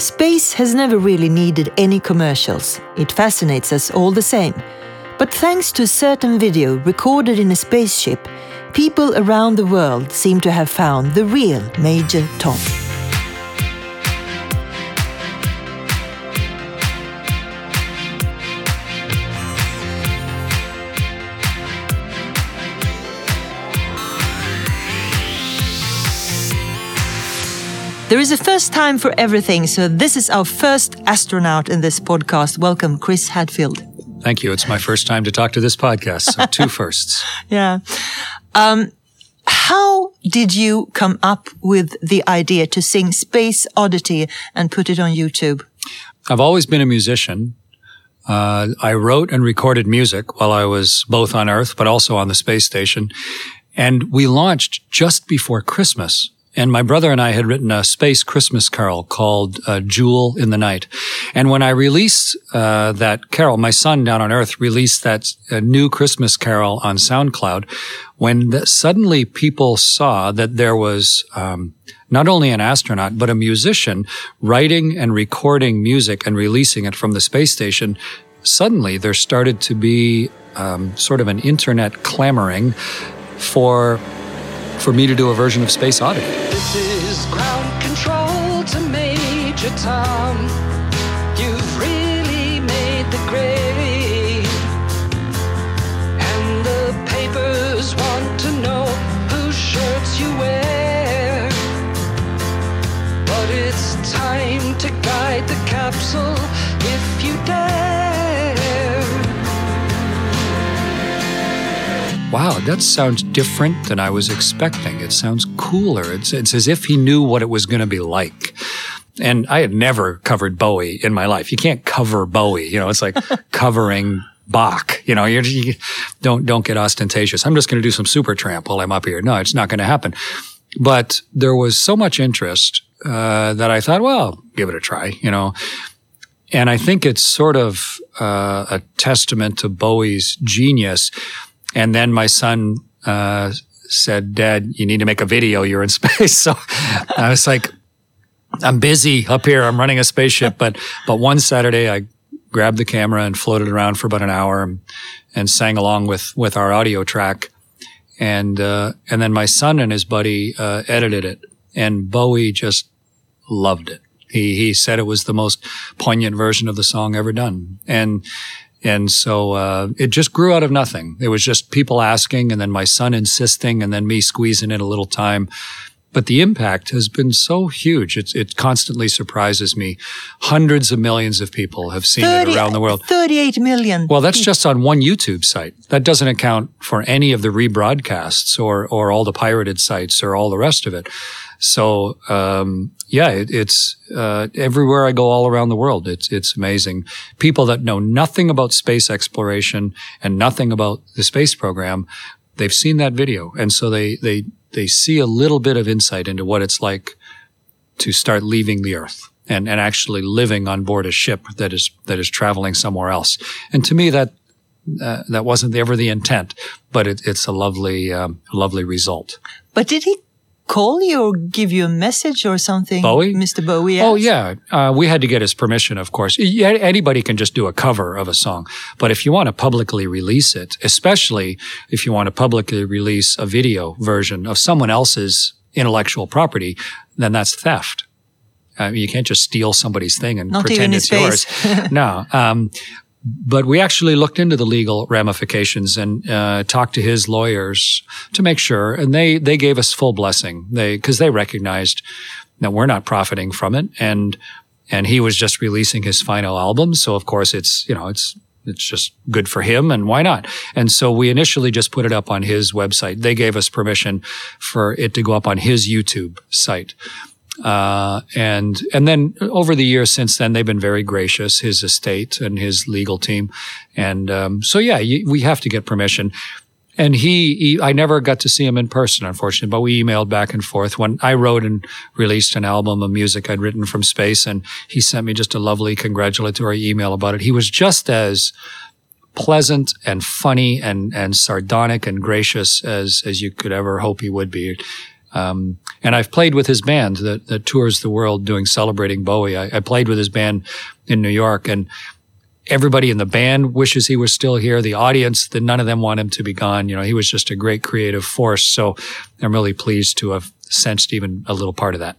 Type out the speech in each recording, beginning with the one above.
Space has never really needed any commercials. It fascinates us all the same. But thanks to a certain video recorded in a spaceship, people around the world seem to have found the real Major Tom. There is a first time for everything, so this is our first astronaut in this podcast. Welcome, Chris Hadfield. Thank you. It's my first time to talk to this podcast, so two firsts. Yeah. Um, how did you come up with the idea to sing Space Oddity and put it on YouTube? I've always been a musician. Uh, I wrote and recorded music while I was both on Earth, but also on the space station. And we launched just before Christmas. And my brother and I had written a space Christmas carol called uh, Jewel in the Night. And when I released uh, that carol, my son down on Earth released that uh, new Christmas carol on SoundCloud. When the, suddenly people saw that there was um, not only an astronaut, but a musician writing and recording music and releasing it from the space station, suddenly there started to be um, sort of an internet clamoring for for me to do a version of Space Oddity. This is ground control to Major Tom. You've really made the grade. And the papers want to know whose shirts you wear. But it's time to guide the capsule if you dare. Wow, that sounds different than I was expecting. It sounds cooler. It's, it's as if he knew what it was going to be like. And I had never covered Bowie in my life. You can't cover Bowie. You know, it's like covering Bach. You know, you, you don't, don't get ostentatious. I'm just going to do some Supertramp while I'm up here. No, it's not going to happen. But there was so much interest, uh, that I thought, well, give it a try, you know. And I think it's sort of, uh, a testament to Bowie's genius and then my son uh, said, Dad, you need to make a video. You're in space. So I was like, I'm busy up here. I'm running a spaceship. But, but one Saturday I grabbed the camera and floated around for about an hour and, and sang along with, with our audio track. And, uh, and then my son and his buddy, uh, edited it and Bowie just loved it. He, he said it was the most poignant version of the song ever done. And, and so uh, it just grew out of nothing. It was just people asking, and then my son insisting, and then me squeezing in a little time. But the impact has been so huge. It's, it constantly surprises me. Hundreds of millions of people have seen 30, it around the world. 38 million. Well, that's just on one YouTube site. That doesn't account for any of the rebroadcasts or, or all the pirated sites or all the rest of it. So, um, yeah, it, it's, uh, everywhere I go all around the world. It's, it's amazing. People that know nothing about space exploration and nothing about the space program, they've seen that video. And so they, they, they see a little bit of insight into what it's like to start leaving the earth and, and actually living on board a ship that is, that is traveling somewhere else. And to me, that, uh, that wasn't ever the intent, but it, it's a lovely, um, lovely result. But did he call you or give you a message or something? Bowie? Mr. Bowie? Yes. Oh, yeah. Uh, we had to get his permission, of course. Anybody can just do a cover of a song. But if you want to publicly release it, especially if you want to publicly release a video version of someone else's intellectual property, then that's theft. Uh, you can't just steal somebody's thing and Not pretend it's yours. no. Um, but we actually looked into the legal ramifications and uh, talked to his lawyers to make sure, and they they gave us full blessing. They because they recognized that we're not profiting from it, and and he was just releasing his final album, so of course it's you know it's it's just good for him and why not? And so we initially just put it up on his website. They gave us permission for it to go up on his YouTube site. Uh, and and then over the years since then, they've been very gracious. His estate and his legal team, and um, so yeah, we have to get permission. And he, he, I never got to see him in person, unfortunately, but we emailed back and forth. When I wrote and released an album of music I'd written from space, and he sent me just a lovely congratulatory email about it. He was just as pleasant and funny and and sardonic and gracious as as you could ever hope he would be Um, and I've played with his band that, that tours the world doing celebrating Bowie. I, I played with his band in New York and everybody in the band wishes he was still here. The audience, that none of them want him to be gone. You know, he was just a great creative force. So I'm really pleased to have sensed even a little part of that.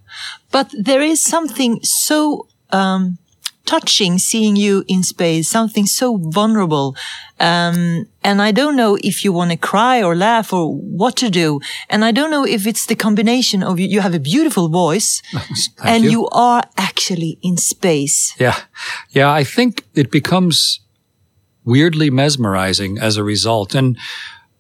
But there is something so um, touching seeing you in space, something so vulnerable. Um, and I don't know if you want to cry or laugh or what to do. And I don't know if it's the combination of you, you have a beautiful voice and you. you are actually in space. Yeah. Yeah. I think it becomes weirdly mesmerizing as a result. And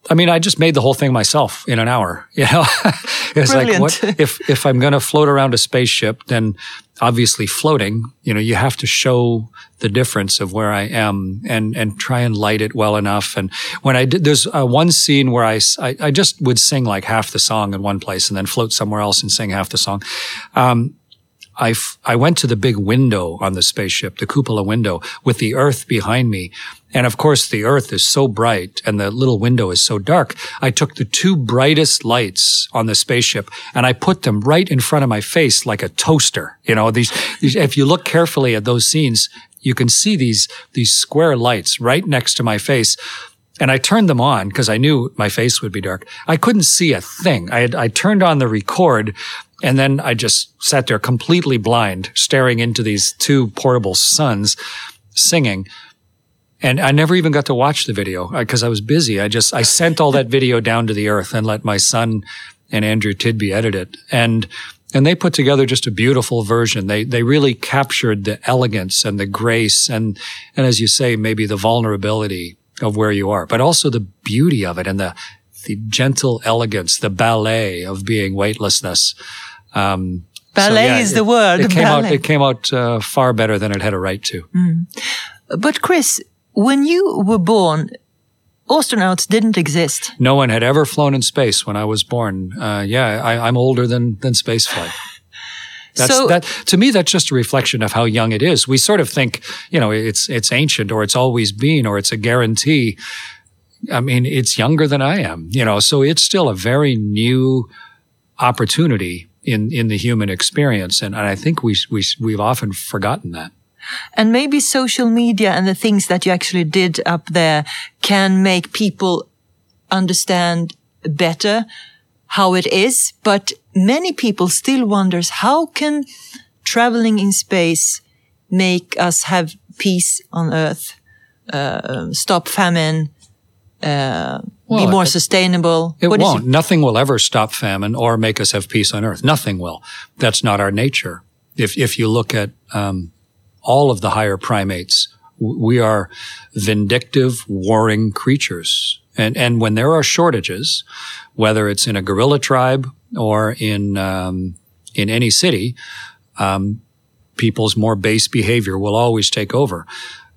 I mean, I just made the whole thing myself in an hour. You know, it's like what if if I'm going to float around a spaceship, then obviously floating, you know, you have to show the difference of where I am and and try and light it well enough. And when I did, there's uh, one scene where I, I, I just would sing like half the song in one place and then float somewhere else and sing half the song. Um, I, f- I went to the big window on the spaceship, the cupola window with the earth behind me. And of course, the earth is so bright and the little window is so dark. I took the two brightest lights on the spaceship and I put them right in front of my face like a toaster. You know, these, these if you look carefully at those scenes, you can see these, these square lights right next to my face. And I turned them on because I knew my face would be dark. I couldn't see a thing. I had, I turned on the record and then I just sat there completely blind, staring into these two portable suns singing. And I never even got to watch the video because I was busy. I just, I sent all that video down to the earth and let my son and Andrew Tidby edit it. And, and they put together just a beautiful version. They, they really captured the elegance and the grace and, and as you say, maybe the vulnerability of where you are, but also the beauty of it and the, the gentle elegance, the ballet of being weightlessness. Um, Ballet yeah, is it- the word. It came out. It came out uh, far better than it had a right to. But Chris, when you were born, astronauts didn't exist. No one had ever flown in space when I was born. Uh, yeah, I, I'm older than than spaceflight. That's So- that to me. That's just a reflection of how young it is. We sort of think, you know, it's it's ancient or it's always been or it's a guarantee. I mean, it's younger than I am, you know, so it's still a very new opportunity in in the human experience, and, and I think we we we've often forgotten that. And maybe social media and the things that you actually did up there can make people understand better how it is. But many people still wonders how can traveling in space make us have peace on Earth, uh, stop famine, uh, be more it- sustainable? It What won't. Nothing will ever stop famine or make us have peace on earth. Nothing will. That's not our nature. If if you look at um, all of the higher primates, we are vindictive, warring creatures. And and when there are shortages, whether it's in a gorilla tribe or in um, in any city, um, people's more base behavior will always take over.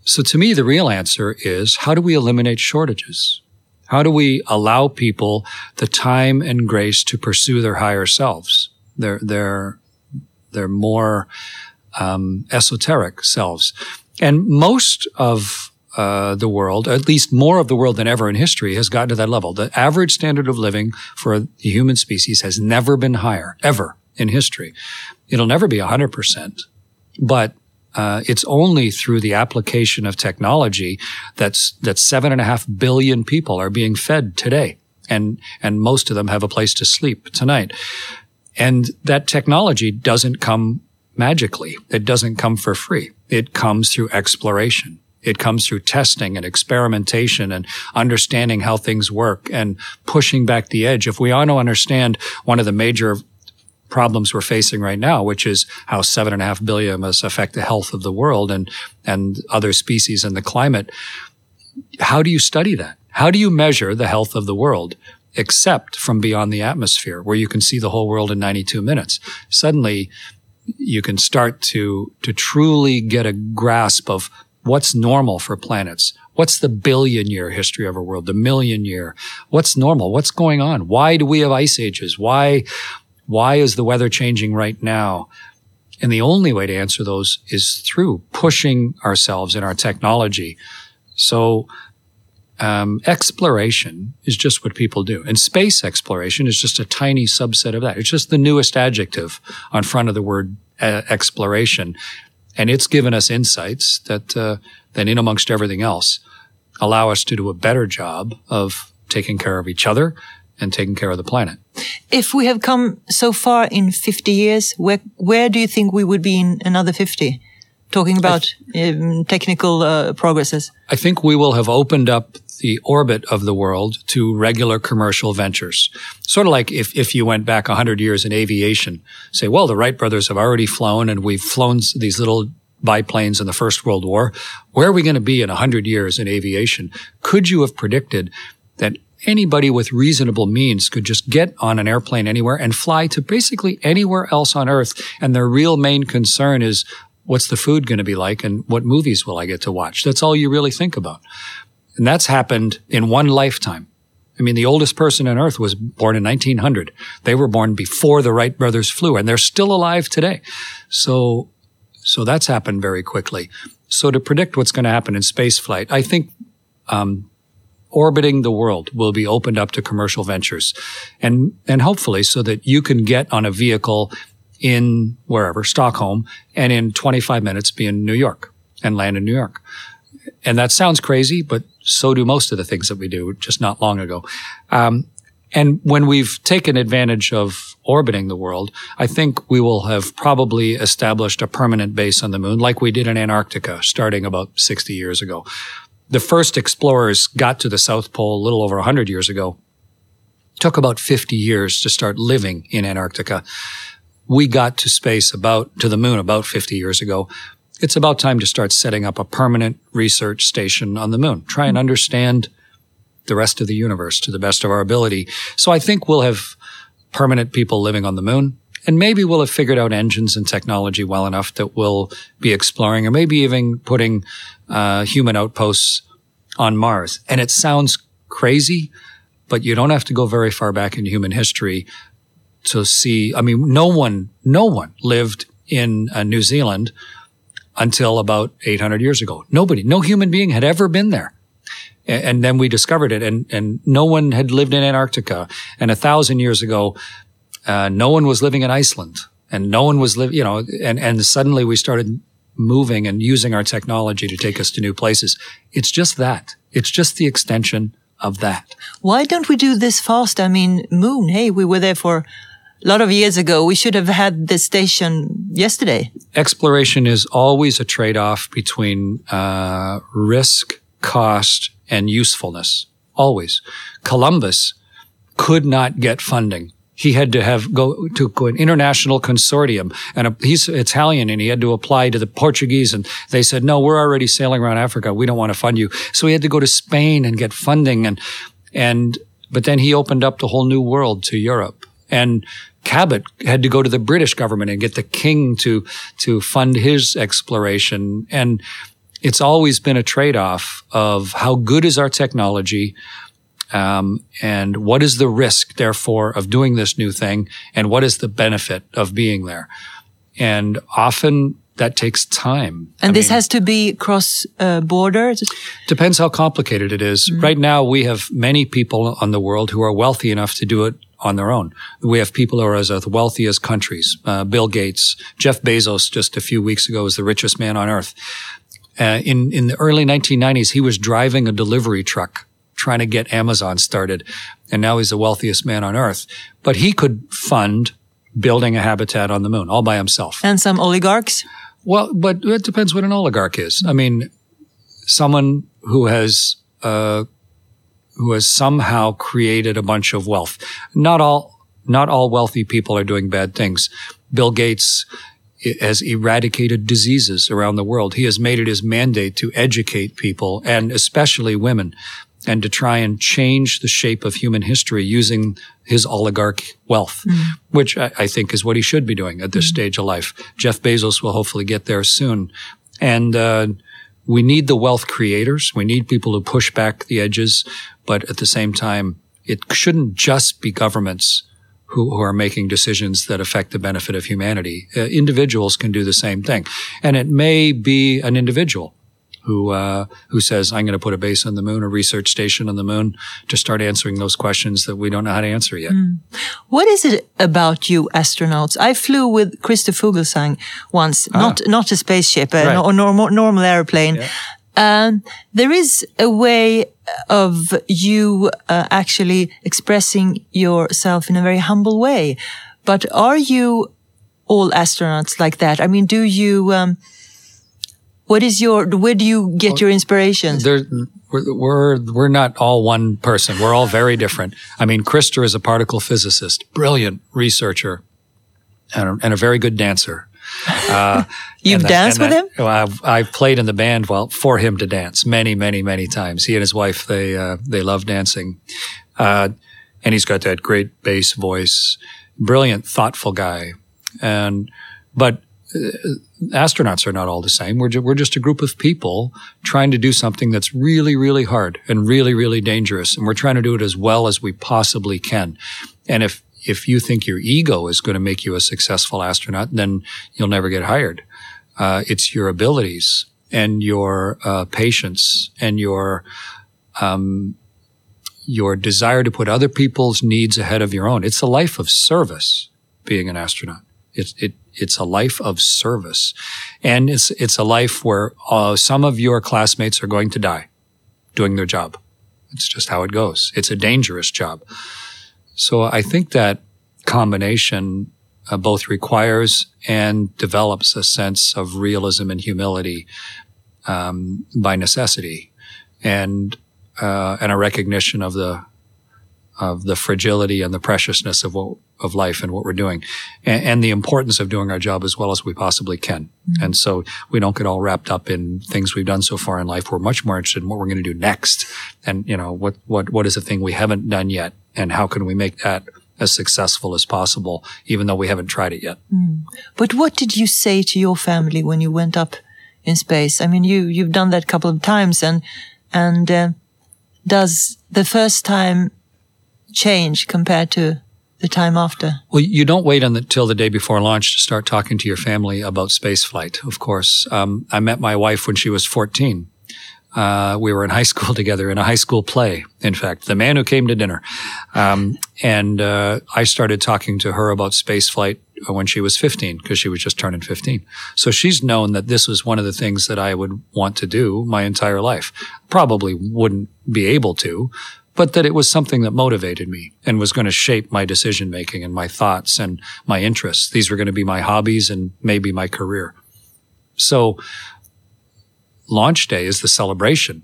So to me, the real answer is how do we eliminate shortages? How do we allow people the time and grace to pursue their higher selves, their their their more um, esoteric selves? And most of uh, the world, at least more of the world than ever in history, has gotten to that level. The average standard of living for the human species has never been higher, ever in history. It'll never be 100%, but uh, it's only through the application of technology that's that seven and a half billion people are being fed today, and and most of them have a place to sleep tonight. And that technology doesn't come magically. It doesn't come for free. It comes through exploration. It comes through testing and experimentation and understanding how things work and pushing back the edge. If we want to understand one of the major problems we're facing right now, which is how seven and a half billion must affect the health of the world and, and other species and the climate. How do you study that? How do you measure the health of the world? Except from beyond the atmosphere, where you can see the whole world in 92 minutes. Suddenly, you can start to, to truly get a grasp of what's normal for planets. What's the billion year history of our world? The million year? What's normal? What's going on? Why do we have ice ages? Why, why is the weather changing right now? And the only way to answer those is through pushing ourselves in our technology. So um, exploration is just what people do. And space exploration is just a tiny subset of that. It's just the newest adjective on front of the word uh, exploration. And it's given us insights that, uh, that in amongst everything else, allow us to do a better job of taking care of each other and taking care of the planet. If we have come so far in 50 years, where, where do you think we would be in another 50? Talking about um, technical uh, progresses. I think we will have opened up the orbit of the world to regular commercial ventures. Sort of like if, if you went back 100 years in aviation, say, well, the Wright brothers have already flown and we've flown these little biplanes in the First World War. Where are we going to be in 100 years in aviation? Could you have predicted that anybody with reasonable means could just get on an airplane anywhere and fly to basically anywhere else on earth. And their real main concern is what's the food going to be like and what movies will I get to watch? That's all you really think about. And that's happened in one lifetime. I mean, the oldest person on earth was born in 1900. They were born before the Wright brothers flew and they're still alive today. So, so that's happened very quickly. So to predict what's going to happen in space flight, I think, um, orbiting the world will be opened up to commercial ventures and, and hopefully so that you can get on a vehicle in wherever, Stockholm, and in 25 minutes be in New York and land in New York. And that sounds crazy, but so do most of the things that we do just not long ago. Um, and when we've taken advantage of orbiting the world, I think we will have probably established a permanent base on the moon like we did in Antarctica starting about 60 years ago the first explorers got to the South Pole a little over 100 years ago. It took about 50 years to start living in Antarctica. We got to space about, to the moon about 50 years ago. It's about time to start setting up a permanent research station on the moon. Try and understand the rest of the universe to the best of our ability. So I think we'll have permanent people living on the moon. And maybe we'll have figured out engines and technology well enough that we'll be exploring or maybe even putting uh, human outposts on Mars. And it sounds crazy, but you don't have to go very far back in human history to see. I mean, no one, no one lived in uh, New Zealand until about 800 years ago. Nobody, no human being had ever been there. And, then we discovered it and, and no one had lived in Antarctica. And a thousand years ago, uh, no one was living in Iceland and no one was living, you know, and, and suddenly we started moving and using our technology to take us to new places. It's just that. It's just the extension of that. Why don't we do this fast? I mean, moon, hey, we were there for a lot of years ago. We should have had the station yesterday. Exploration is always a trade off between uh, risk, cost, and usefulness. Always. Columbus could not get funding he had to have go to an international consortium and a, he's Italian and he had to apply to the Portuguese and they said, no, we're already sailing around Africa. We don't want to fund you. So he had to go to Spain and get funding and, and, but then he opened up the whole new world to Europe and Cabot had to go to the British government and get the king to, to fund his exploration. And it's always been a trade off of how good is our technology? Um, and what is the risk, therefore, of doing this new thing? And what is the benefit of being there? And often that takes time. And I this mean, has to be cross uh, border? Depends how complicated it is. Mm-hmm. Right now, we have many people on the world who are wealthy enough to do it on their own. We have people who are as wealthy as countries. Uh, Bill Gates, Jeff Bezos, just a few weeks ago, was the richest man on earth. Uh, in in the early 1990s, he was driving a delivery truck trying to get Amazon started. And now he's the wealthiest man on earth. But he could fund building a habitat on the moon all by himself. And some oligarchs? Well, but it depends what an oligarch is. I mean, someone who has, uh, who has somehow created a bunch of wealth. Not all, not all wealthy people are doing bad things. Bill Gates has eradicated diseases around the world. He has made it his mandate to educate people and especially women and to try and change the shape of human history using his oligarch wealth, mm. which I, I, think is what he should be doing at this mm. stage of life. Jeff Bezos will hopefully get there soon. And, uh, we need the wealth creators. We need people who push back the edges. But at the same time, it shouldn't just be governments who, who are making decisions that affect the benefit of humanity. Uh, individuals can do the same thing. And it may be an individual who uh, who says, "I'm going to put a base on the moon, a research station on the moon, to start answering those questions that we don't know how to answer yet." Mm. What is it about you astronauts? I flew with Christer Fuglesang once, ah. not not a spaceship, a right. normal normal airplane. Yeah. Um, there is a way of you uh, actually expressing yourself in a very humble way. But are you all astronauts like that? I mean, do you? Um, what is your? Where do you get your inspirations? There, we're, we're we're not all one person. We're all very different. I mean, Christer is a particle physicist, brilliant researcher, and a, and a very good dancer. Uh, You've danced with that, him? Well, I've, I've, played in the band well for him to dance many, many, many times. He and his wife they uh, they love dancing, uh, and he's got that great bass voice. Brilliant, thoughtful guy, and but uh, astronauts are not all the same. We're, ju- we're just a group of people trying to do something that's really, really hard and really, really dangerous. And we're trying to do it as well as we possibly can. And if if you think your ego is going to make you a successful astronaut, then you'll never get hired. Uh, it's your abilities and your uh, patience and your um, your desire to put other people's needs ahead of your own. It's a life of service. Being an astronaut, it's it it's a life of service, and it's it's a life where uh, some of your classmates are going to die doing their job. It's just how it goes. It's a dangerous job. So I think that combination uh, both requires and develops a sense of realism and humility um, by necessity, and uh, and a recognition of the of the fragility and the preciousness of what of life and what we're doing, and, and the importance of doing our job as well as we possibly can. Mm-hmm. And so we don't get all wrapped up in things we've done so far in life. We're much more interested in what we're going to do next, and you know what what what is the thing we haven't done yet, and how can we make that as successful as possible, even though we haven't tried it yet. Mm. But what did you say to your family when you went up in space? I mean, you you've done that a couple of times, and and uh, does the first time change compared to the time after? Well, you don't wait until the day before launch to start talking to your family about spaceflight. Of course, um, I met my wife when she was fourteen. Uh, we were in high school together in a high school play. In fact, the man who came to dinner, um, and uh, I started talking to her about space flight when she was 15 because she was just turning 15. So she's known that this was one of the things that I would want to do my entire life. Probably wouldn't be able to, but that it was something that motivated me and was going to shape my decision making and my thoughts and my interests. These were going to be my hobbies and maybe my career. So launch day is the celebration.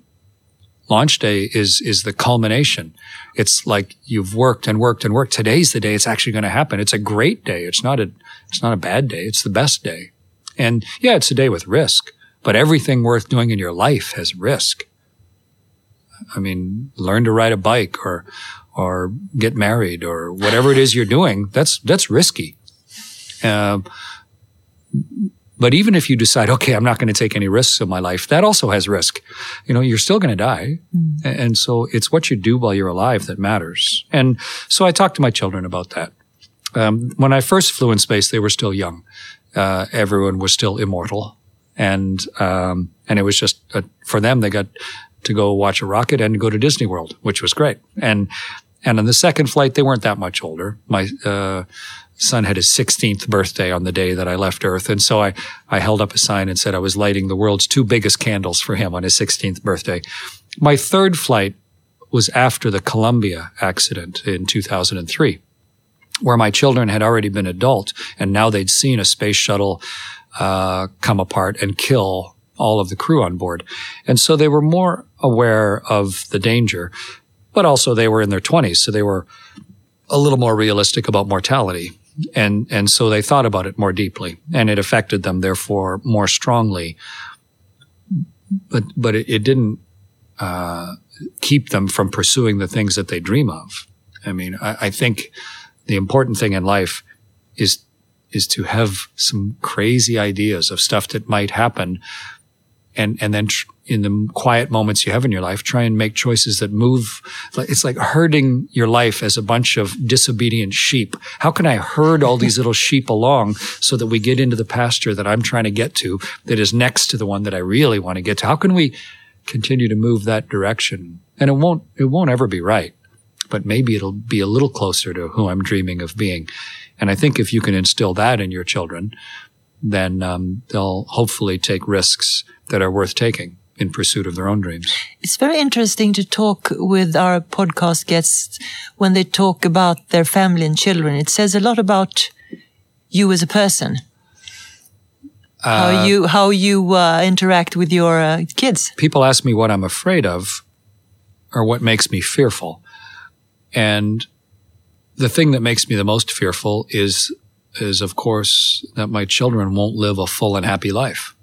Launch day is, is the culmination. It's like you've worked and worked and worked. Today's the day it's actually going to happen. It's a great day. It's not a, it's not a bad day. It's the best day. And yeah, it's a day with risk, but everything worth doing in your life has risk. I mean, learn to ride a bike or, or get married or whatever it is you're doing. That's, that's risky. Uh, but even if you decide, okay, I'm not going to take any risks in my life, that also has risk. You know, you're still going to die. Mm. And so it's what you do while you're alive that matters. And so I talked to my children about that. Um, when I first flew in space, they were still young. Uh, everyone was still immortal. And, um, and it was just, uh, for them, they got to go watch a rocket and go to Disney World, which was great. And, and on the second flight, they weren't that much older. My, uh, son had his 16th birthday on the day that I left Earth. And so I, I held up a sign and said I was lighting the world's two biggest candles for him on his 16th birthday. My third flight was after the Columbia accident in 2003, where my children had already been adult and now they'd seen a space shuttle uh, come apart and kill all of the crew on board. And so they were more aware of the danger, but also they were in their 20s. So they were a little more realistic about mortality and and so they thought about it more deeply, and it affected them therefore more strongly. But but it, it didn't uh, keep them from pursuing the things that they dream of. I mean, I, I think the important thing in life is is to have some crazy ideas of stuff that might happen and and then tr- in the quiet moments you have in your life, try and make choices that move. It's like herding your life as a bunch of disobedient sheep. How can I herd all these little sheep along so that we get into the pasture that I'm trying to get to that is next to the one that I really want to get to? How can we continue to move that direction? And it won't, it won't ever be right, but maybe it'll be a little closer to who I'm dreaming of being. And I think if you can instill that in your children, then um, they'll hopefully take risks that are worth taking in pursuit of their own dreams. It's very interesting to talk with our podcast guests when they talk about their family and children. It says a lot about you as a person. how you how you uh, interact with your uh, kids. People ask me what I'm afraid of or what makes me fearful. And the thing that makes me the most fearful is is of course that my children won't live a full and happy life.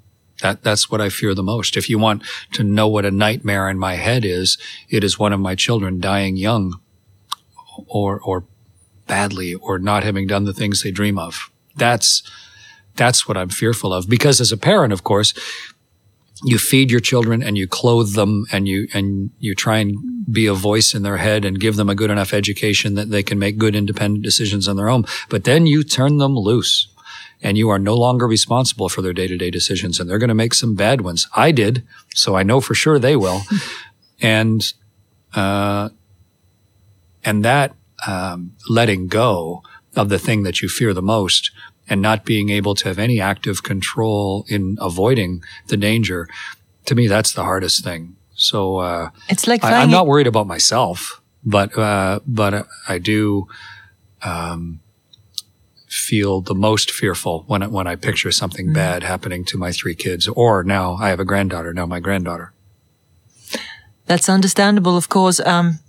That, that's what I fear the most. If you want to know what a nightmare in my head is, it is one of my children dying young or, or badly or not having done the things they dream of. That's, that's what I'm fearful of. Because as a parent, of course, you feed your children and you clothe them and you, and you try and be a voice in their head and give them a good enough education that they can make good independent decisions on their own. But then you turn them loose and you are no longer responsible for their day to day decisions. And they're going to make some bad ones. I did, so I know for sure they will. and, uh, and that, um, letting go of the thing that you fear the most and not being able to have any active control in avoiding the danger, to me, that's the hardest thing. So, uh, It's like I, I'm not worried about myself, but, uh, but I do, um, feel the most fearful when, I- when I picture something bad happening to my three kids, or now I have a granddaughter, now my granddaughter. That's understandable, of course. Um,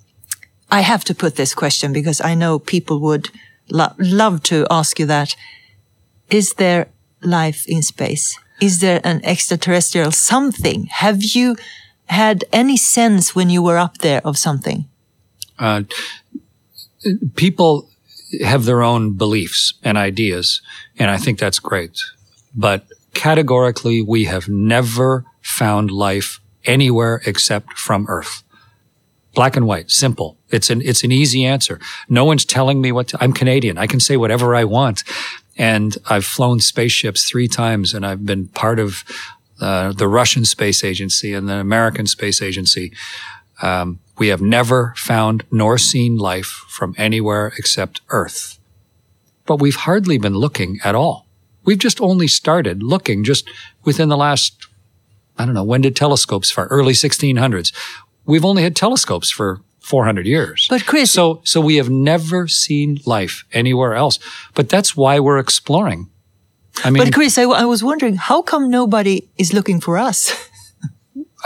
I have to put this question because I know people would lo- love to ask you that. Is there life in space? Is there an extraterrestrial something? Have you had any sense when you were up there of something? Uh, people have their own beliefs and ideas, and I think that's great. But categorically, we have never found life anywhere except from Earth. Black and white, simple. It's an it's an easy answer. No one's telling me what to, I'm Canadian. I can say whatever I want, and I've flown spaceships three times, and I've been part of uh, the Russian Space Agency and the American Space Agency. Um, we have never found nor seen life from anywhere except Earth. But we've hardly been looking at all. We've just only started looking just within the last, I don't know, when did telescopes for Early 1600s. We've only had telescopes for 400 years. But Chris- so, so we have never seen life anywhere else. But that's why we're exploring. I mean, But Chris, I, I was wondering, how come nobody is looking for us?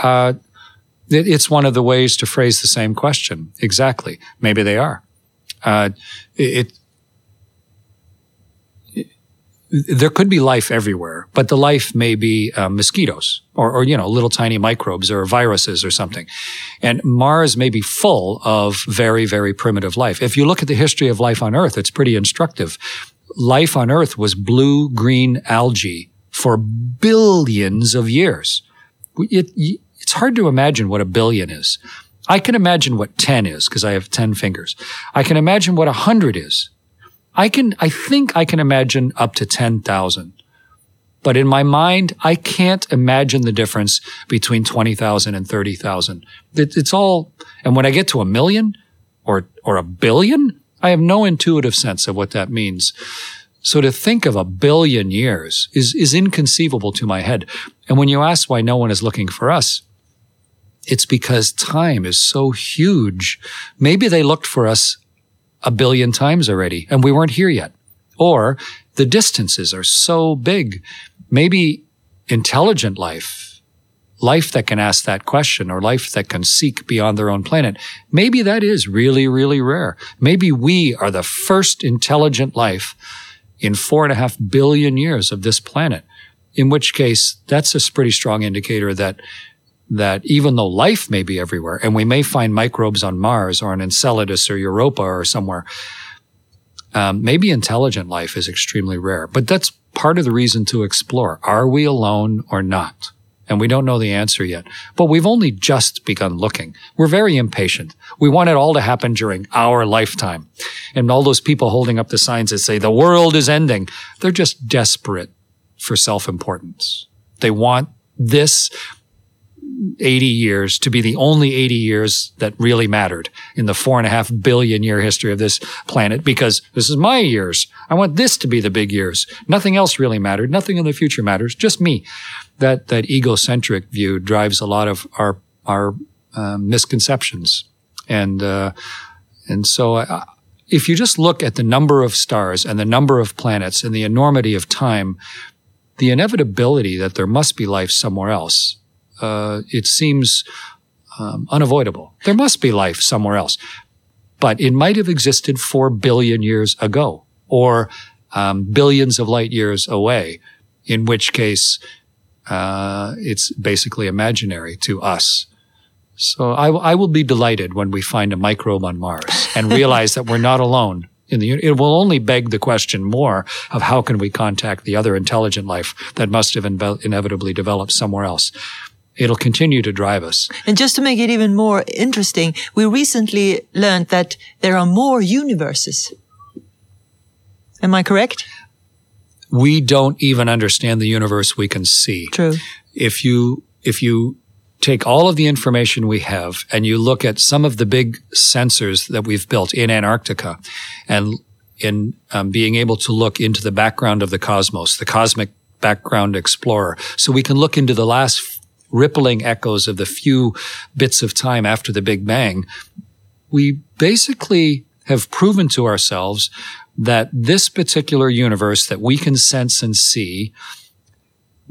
uh, it, it's one of the ways to phrase the same question. Exactly. Maybe they are. Uh, it, it, there could be life everywhere, but the life may be uh, mosquitoes or, or, you know, little tiny microbes or viruses or something. And Mars may be full of very, very primitive life. If you look at the history of life on Earth, it's pretty instructive. Life on Earth was blue green algae for billions of years. It, it's hard to imagine what a billion is. I can imagine what 10 is because I have 10 fingers. I can imagine what 100 is. I can, I think I can imagine up to 10,000. But in my mind, I can't imagine the difference between 20,000 and 30,000. It, it's all, and when I get to a million or, or a billion, I have no intuitive sense of what that means. So to think of a billion years is, is inconceivable to my head. And when you ask why no one is looking for us, it's because time is so huge. Maybe they looked for us a billion times already and we weren't here yet. Or the distances are so big. Maybe intelligent life, life that can ask that question or life that can seek beyond their own planet, maybe that is really, really rare. Maybe we are the first intelligent life in four and a half billion years of this planet. In which case, that's a pretty strong indicator that that even though life may be everywhere, and we may find microbes on Mars or on Enceladus or Europa or somewhere, um, maybe intelligent life is extremely rare. But that's part of the reason to explore. Are we alone or not? and we don't know the answer yet. But we've only just begun looking. We're very impatient. We want it all to happen during our lifetime. And all those people holding up the signs that say the world is ending, they're just desperate for self-importance. They want this 80 years to be the only 80 years that really mattered in the four and a half billion year history of this planet because this is my years. I want this to be the big years. Nothing else really mattered. Nothing in the future matters. Just me. That, that egocentric view drives a lot of our, our uh, misconceptions. And, uh, and so I, if you just look at the number of stars and the number of planets and the enormity of time, the inevitability that there must be life somewhere else uh, it seems um, unavoidable. There must be life somewhere else, but it might have existed four billion years ago, or um, billions of light years away. In which case, uh, it's basically imaginary to us. So I, I will be delighted when we find a microbe on Mars and realize that we're not alone in the it will only beg the question more of how can we contact the other intelligent life that must have inevitably developed somewhere else it'll continue to drive us. And just to make it even more interesting, we recently learned that there are more universes. Am I correct? We don't even understand the universe we can see. True. If you, if you take all of the information we have and you look at some of the big sensors that we've built in Antarctica and in um, being able to look into the background of the cosmos, the cosmic background explorer. So we can look into the last rippling echoes of the few bits of time after the Big Bang, we basically have proven to ourselves that this particular universe that we can sense and see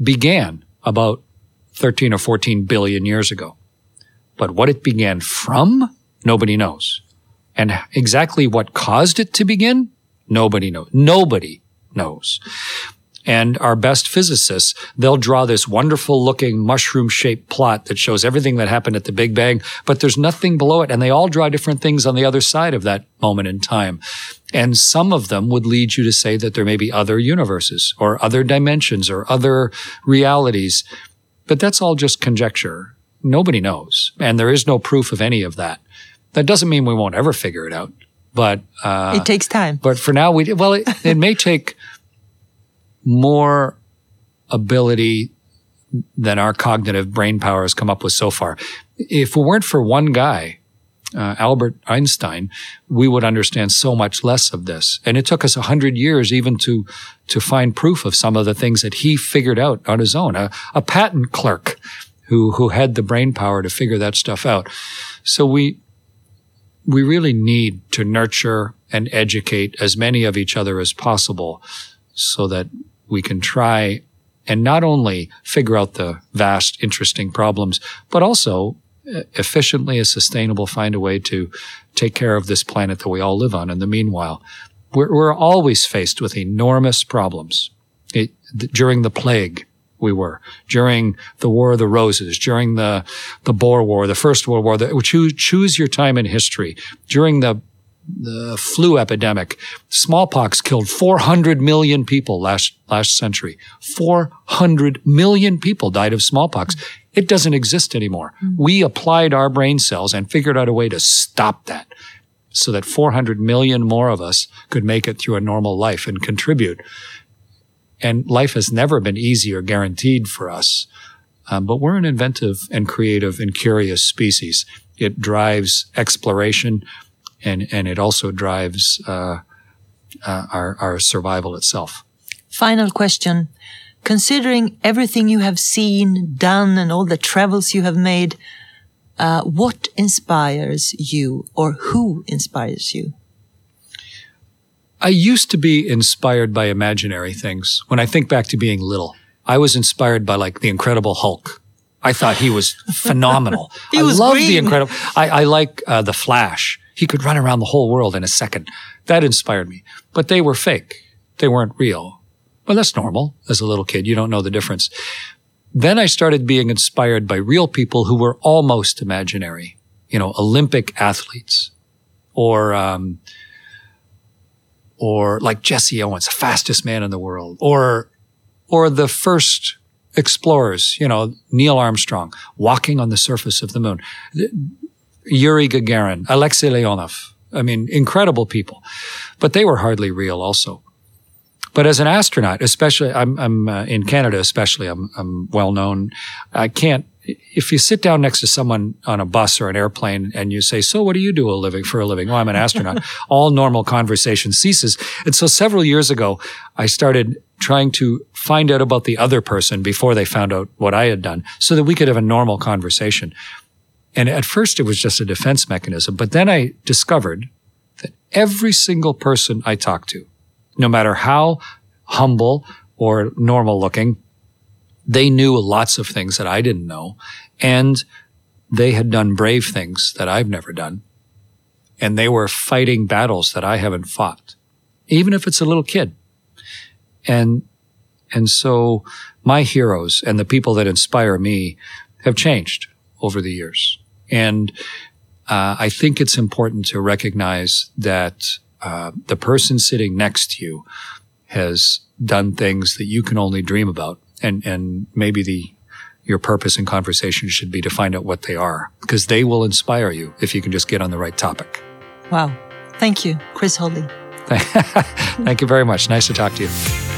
began about 13 or 14 billion years ago. But what it began from, nobody knows. And exactly what caused it to begin, nobody knows. Nobody knows and our best physicists, they'll draw this wonderful looking mushroom shaped plot that shows everything that happened at the Big Bang, but there's nothing below it. And they all draw different things on the other side of that moment in time. And some of them would lead you to say that there may be other universes or other dimensions or other realities. But that's all just conjecture. Nobody knows. And there is no proof of any of that. That doesn't mean we won't ever figure it out. But uh, it takes time. But for now, we well, it, it may take more ability than our cognitive brain power has come up with so far. If it weren't for one guy, uh, Albert Einstein, we would understand so much less of this. And it took us a hundred years even to, to find proof of some of the things that he figured out on his own. A, a patent clerk who, who had the brain power to figure that stuff out. So we, we really need to nurture and educate as many of each other as possible so that we can try and not only figure out the vast, interesting problems, but also uh, efficiently and sustainable find a way to take care of this planet that we all live on. In the meanwhile, we're, we're always faced with enormous problems. It, during the plague, we were during the War of the Roses, during the the Boer War, the First World War. The, choose choose your time in history during the the flu epidemic. Smallpox killed 400 million people last, last century. 400 million people died of smallpox. It doesn't exist anymore. Mm-hmm. We applied our brain cells and figured out a way to stop that so that 400 million more of us could make it through a normal life and contribute. And life has never been easy or guaranteed for us. Um, but we're an inventive and creative and curious species. It drives exploration and and it also drives uh, uh, our our survival itself. Final question: Considering everything you have seen, done, and all the travels you have made, uh, what inspires you, or who inspires you? I used to be inspired by imaginary things. When I think back to being little, I was inspired by like the Incredible Hulk. I thought he was phenomenal. he I was love green. the Incredible. I, I like uh, the Flash. He could run around the whole world in a second. That inspired me. But they were fake. They weren't real. Well, that's normal. As a little kid, you don't know the difference. Then I started being inspired by real people who were almost imaginary. You know, Olympic athletes or, um, or like Jesse Owens, the fastest man in the world, or, or the first explorers, you know, Neil Armstrong walking on the surface of the moon, Yuri Gagarin, Alexei Leonov. I mean, incredible people, but they were hardly real also. But as an astronaut, especially, I'm, I'm uh, in Canada, especially, I'm, I'm well known. I can't, if you sit down next to someone on a bus or an airplane and you say, so what do you do a living for a living? Oh, I'm an astronaut. All normal conversation ceases. And so several years ago, I started trying to find out about the other person before they found out what I had done so that we could have a normal conversation. And at first it was just a defense mechanism. But then I discovered that every single person I talked to, no matter how humble or normal looking, they knew lots of things that I didn't know. And they had done brave things that I've never done. And they were fighting battles that I haven't fought, even if it's a little kid. And, and so my heroes and the people that inspire me have changed over the years. And uh, I think it's important to recognize that uh, the person sitting next to you has done things that you can only dream about, and and maybe the your purpose in conversation should be to find out what they are because they will inspire you if you can just get on the right topic. Wow. Thank you, Chris Hadfield. Thank you very much. Nice to talk to you.